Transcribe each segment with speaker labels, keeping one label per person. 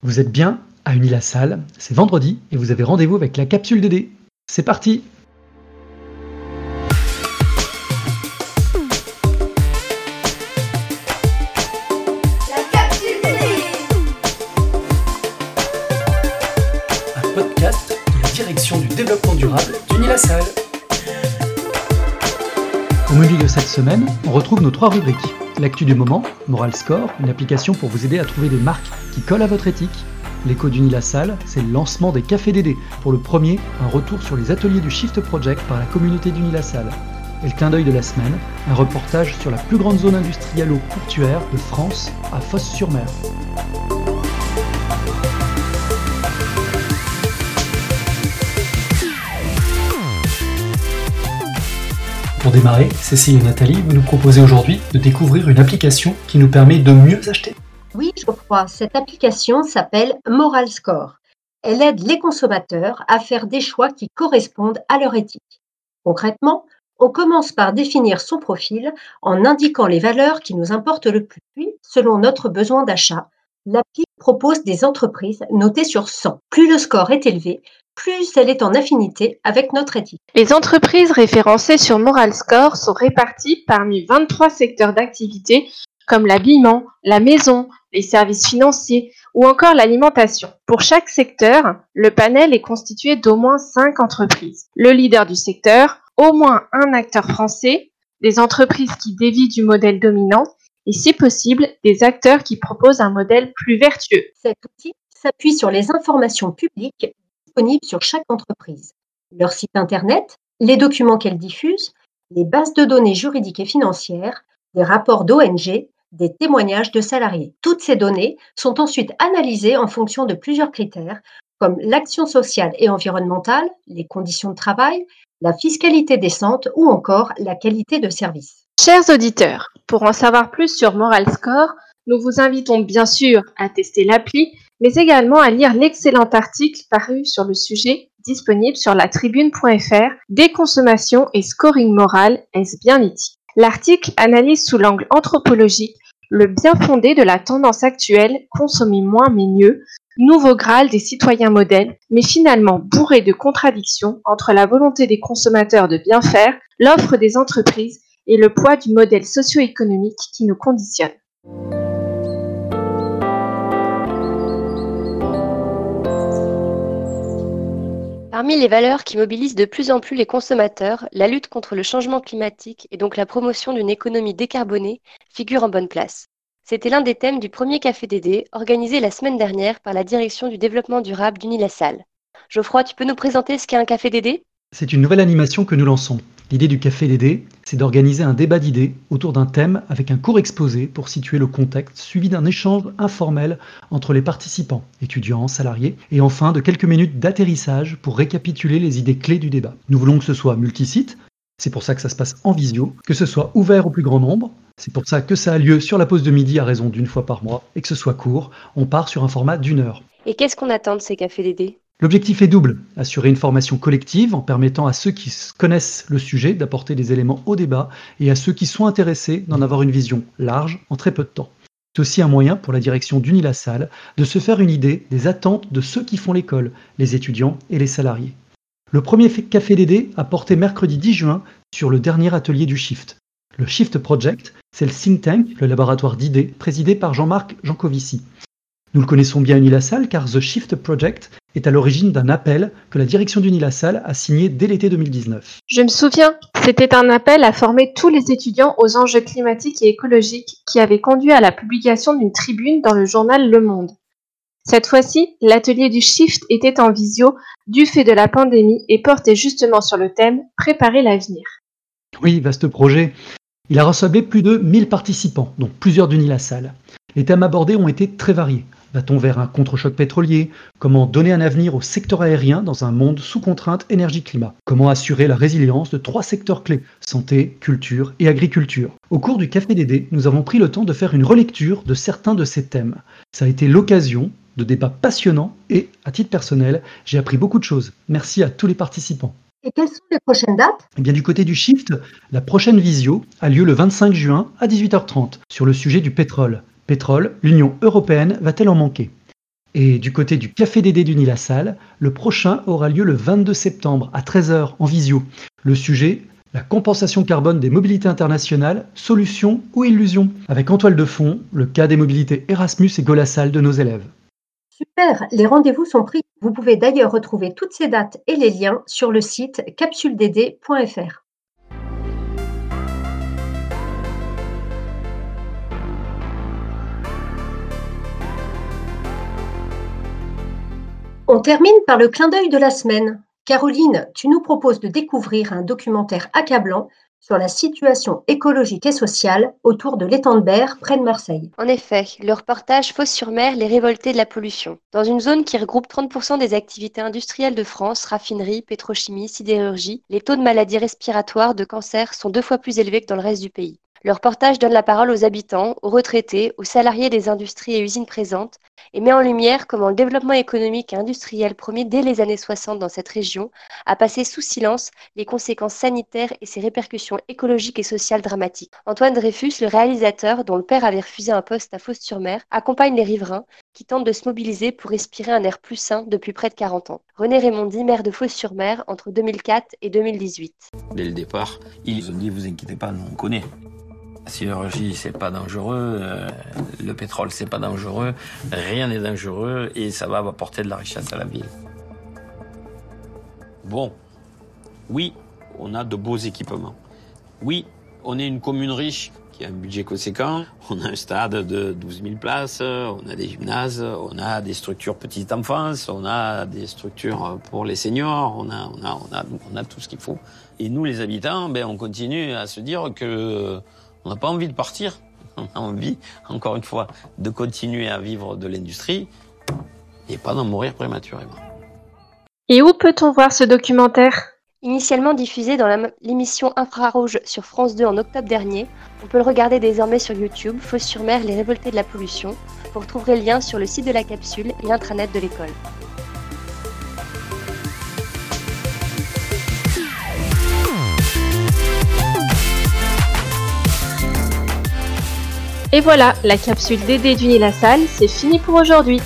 Speaker 1: Vous êtes bien à Unilassal, c'est vendredi et vous avez rendez-vous avec la capsule DD. C'est parti
Speaker 2: La capsule DD
Speaker 1: Un podcast de la direction du développement durable d'Unilassal. Au menu de cette semaine, on retrouve nos trois rubriques. L'actu du moment, Moral Score, une application pour vous aider à trouver des marques qui collent à votre éthique. L'écho d'Unilassal, c'est le lancement des cafés DD. Pour le premier, un retour sur les ateliers du Shift Project par la communauté d'Unilassal. Et le clin d'œil de la semaine, un reportage sur la plus grande zone industrielle-portuaire de France, à Fosse-sur-Mer. Pour démarrer, Cécile et Nathalie, vous nous proposez aujourd'hui de découvrir une application qui nous permet de mieux acheter.
Speaker 3: Oui, je crois. Cette application s'appelle Moral Score. Elle aide les consommateurs à faire des choix qui correspondent à leur éthique. Concrètement, on commence par définir son profil en indiquant les valeurs qui nous importent le plus. Puis, selon notre besoin d'achat, l'appli propose des entreprises notées sur 100. Plus le score est élevé, plus elle est en affinité avec notre éthique.
Speaker 4: Les entreprises référencées sur Moral Score sont réparties parmi 23 secteurs d'activité comme l'habillement, la maison, les services financiers ou encore l'alimentation. Pour chaque secteur, le panel est constitué d'au moins 5 entreprises. Le leader du secteur, au moins un acteur français, des entreprises qui dévient du modèle dominant et si possible des acteurs qui proposent un modèle plus vertueux.
Speaker 3: Cet outil s'appuie sur les informations publiques sur chaque entreprise, leur site internet, les documents qu'elle diffuse, les bases de données juridiques et financières, des rapports d'ONG, des témoignages de salariés. Toutes ces données sont ensuite analysées en fonction de plusieurs critères comme l'action sociale et environnementale, les conditions de travail, la fiscalité décente ou encore la qualité de service.
Speaker 4: Chers auditeurs, pour en savoir plus sur Moral Score, nous vous invitons bien sûr à tester l'appli, mais également à lire l'excellent article paru sur le sujet disponible sur la tribune.fr Déconsommation et scoring moral, est-ce bien éthique? L'article analyse sous l'angle anthropologique le bien fondé de la tendance actuelle consommer moins mais mieux, nouveau graal des citoyens modèles, mais finalement bourré de contradictions entre la volonté des consommateurs de bien faire, l'offre des entreprises et le poids du modèle socio-économique qui nous conditionne.
Speaker 5: Parmi les valeurs qui mobilisent de plus en plus les consommateurs, la lutte contre le changement climatique et donc la promotion d'une économie décarbonée figure en bonne place. C'était l'un des thèmes du premier Café DD organisé la semaine dernière par la direction du développement durable d'Unilassal. Geoffroy, tu peux nous présenter ce qu'est un Café DD
Speaker 1: C'est une nouvelle animation que nous lançons. L'idée du Café DD, c'est d'organiser un débat d'idées autour d'un thème avec un court exposé pour situer le contexte, suivi d'un échange informel entre les participants, étudiants, salariés, et enfin de quelques minutes d'atterrissage pour récapituler les idées clés du débat. Nous voulons que ce soit multisite, c'est pour ça que ça se passe en visio, que ce soit ouvert au plus grand nombre, c'est pour ça que ça a lieu sur la pause de midi à raison d'une fois par mois, et que ce soit court, on part sur un format d'une heure.
Speaker 5: Et qu'est-ce qu'on attend de ces Cafés DD
Speaker 1: L'objectif est double, assurer une formation collective en permettant à ceux qui connaissent le sujet d'apporter des éléments au débat et à ceux qui sont intéressés d'en avoir une vision large en très peu de temps. C'est aussi un moyen pour la direction d'Unilassal de se faire une idée des attentes de ceux qui font l'école, les étudiants et les salariés. Le premier Café DD a porté mercredi 10 juin sur le dernier atelier du Shift. Le Shift Project, c'est le think tank, le laboratoire d'idées, présidé par Jean-Marc Jancovici. Nous le connaissons bien Unilassal car The Shift Project est à l'origine d'un appel que la direction d'Unilassal a signé dès l'été 2019.
Speaker 4: Je me souviens, c'était un appel à former tous les étudiants aux enjeux climatiques et écologiques qui avait conduit à la publication d'une tribune dans le journal Le Monde. Cette fois-ci, l'atelier du Shift était en visio du fait de la pandémie et portait justement sur le thème Préparer l'avenir.
Speaker 1: Oui, vaste projet. Il a rassemblé plus de 1000 participants, dont plusieurs d'Unilassal. Les thèmes abordés ont été très variés. Va-t-on vers un contre-choc pétrolier? Comment donner un avenir au secteur aérien dans un monde sous contrainte énergie-climat? Comment assurer la résilience de trois secteurs clés? Santé, culture et agriculture Au cours du Café DD, nous avons pris le temps de faire une relecture de certains de ces thèmes. Ça a été l'occasion de débats passionnants et, à titre personnel, j'ai appris beaucoup de choses. Merci à tous les participants.
Speaker 3: Et quelles sont les prochaines dates?
Speaker 1: Eh bien, du côté du Shift, la prochaine visio a lieu le 25 juin à 18h30 sur le sujet du pétrole. Pétrole, l'Union européenne va-t-elle en manquer? Et du côté du Café Dédé du Nil-la-Salle, le prochain aura lieu le 22 septembre à 13h en visio. Le sujet la compensation carbone des mobilités internationales, solution ou illusion? Avec en toile de fond le cas des mobilités Erasmus et Golassal de nos élèves.
Speaker 3: Super, les rendez-vous sont pris. Vous pouvez d'ailleurs retrouver toutes ces dates et les liens sur le site capsuleddd.fr. On termine par le clin d'œil de la semaine. Caroline, tu nous proposes de découvrir un documentaire accablant sur la situation écologique et sociale autour de l'étang de Berre, près de Marseille.
Speaker 5: En effet, le reportage Fos-sur-Mer, les révoltés de la pollution. Dans une zone qui regroupe 30% des activités industrielles de France, raffinerie, pétrochimie, sidérurgie, les taux de maladies respiratoires, de cancer sont deux fois plus élevés que dans le reste du pays. Le reportage donne la parole aux habitants, aux retraités, aux salariés des industries et usines présentes et met en lumière comment le développement économique et industriel promis dès les années 60 dans cette région a passé sous silence les conséquences sanitaires et ses répercussions écologiques et sociales dramatiques. Antoine Dreyfus, le réalisateur dont le père avait refusé un poste à Fos-sur-Mer, accompagne les riverains qui tentent de se mobiliser pour respirer un air plus sain depuis près de 40 ans. René Raymondi, maire de Fos-sur-Mer entre 2004 et 2018.
Speaker 6: Dès le départ, ils ont dit vous inquiétez pas, nous on connaît. La sidérurgie, c'est pas dangereux, euh, le pétrole, c'est pas dangereux, rien n'est dangereux et ça va apporter de la richesse à la ville. Bon, oui, on a de beaux équipements. Oui, on est une commune riche qui a un budget conséquent. On a un stade de 12 000 places, on a des gymnases, on a des structures petite enfance, on a des structures pour les seniors, on a, on a, on a, on a tout ce qu'il faut. Et nous, les habitants, ben, on continue à se dire que on n'a pas envie de partir. On a envie, encore une fois, de continuer à vivre de l'industrie et pas d'en mourir prématurément.
Speaker 4: Et où peut-on voir ce documentaire?
Speaker 5: Initialement diffusé dans l'émission Infrarouge sur France 2 en octobre dernier, on peut le regarder désormais sur YouTube, Fos-sur-Mer, les révoltés de la pollution. Vous retrouverez le lien sur le site de la capsule et l'intranet de l'école.
Speaker 4: Et voilà, la capsule DD du la salle, c'est fini pour aujourd'hui.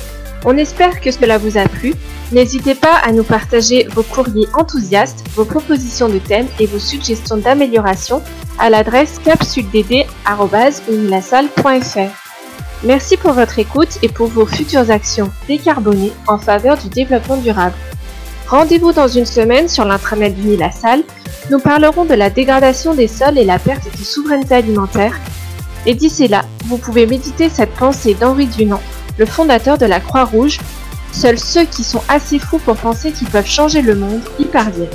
Speaker 4: On espère que cela vous a plu. N'hésitez pas à nous partager vos courriers enthousiastes, vos propositions de thèmes et vos suggestions d'amélioration à l'adresse capsuledd.unilasalle.fr. Merci pour votre écoute et pour vos futures actions décarbonées en faveur du développement durable. Rendez-vous dans une semaine sur l'intranet du La Salle. Nous parlerons de la dégradation des sols et la perte de souveraineté alimentaire et d'ici là, vous pouvez méditer cette pensée d'Henri Dunant, le fondateur de la Croix-Rouge. Seuls ceux qui sont assez fous pour penser qu'ils peuvent changer le monde y parviennent.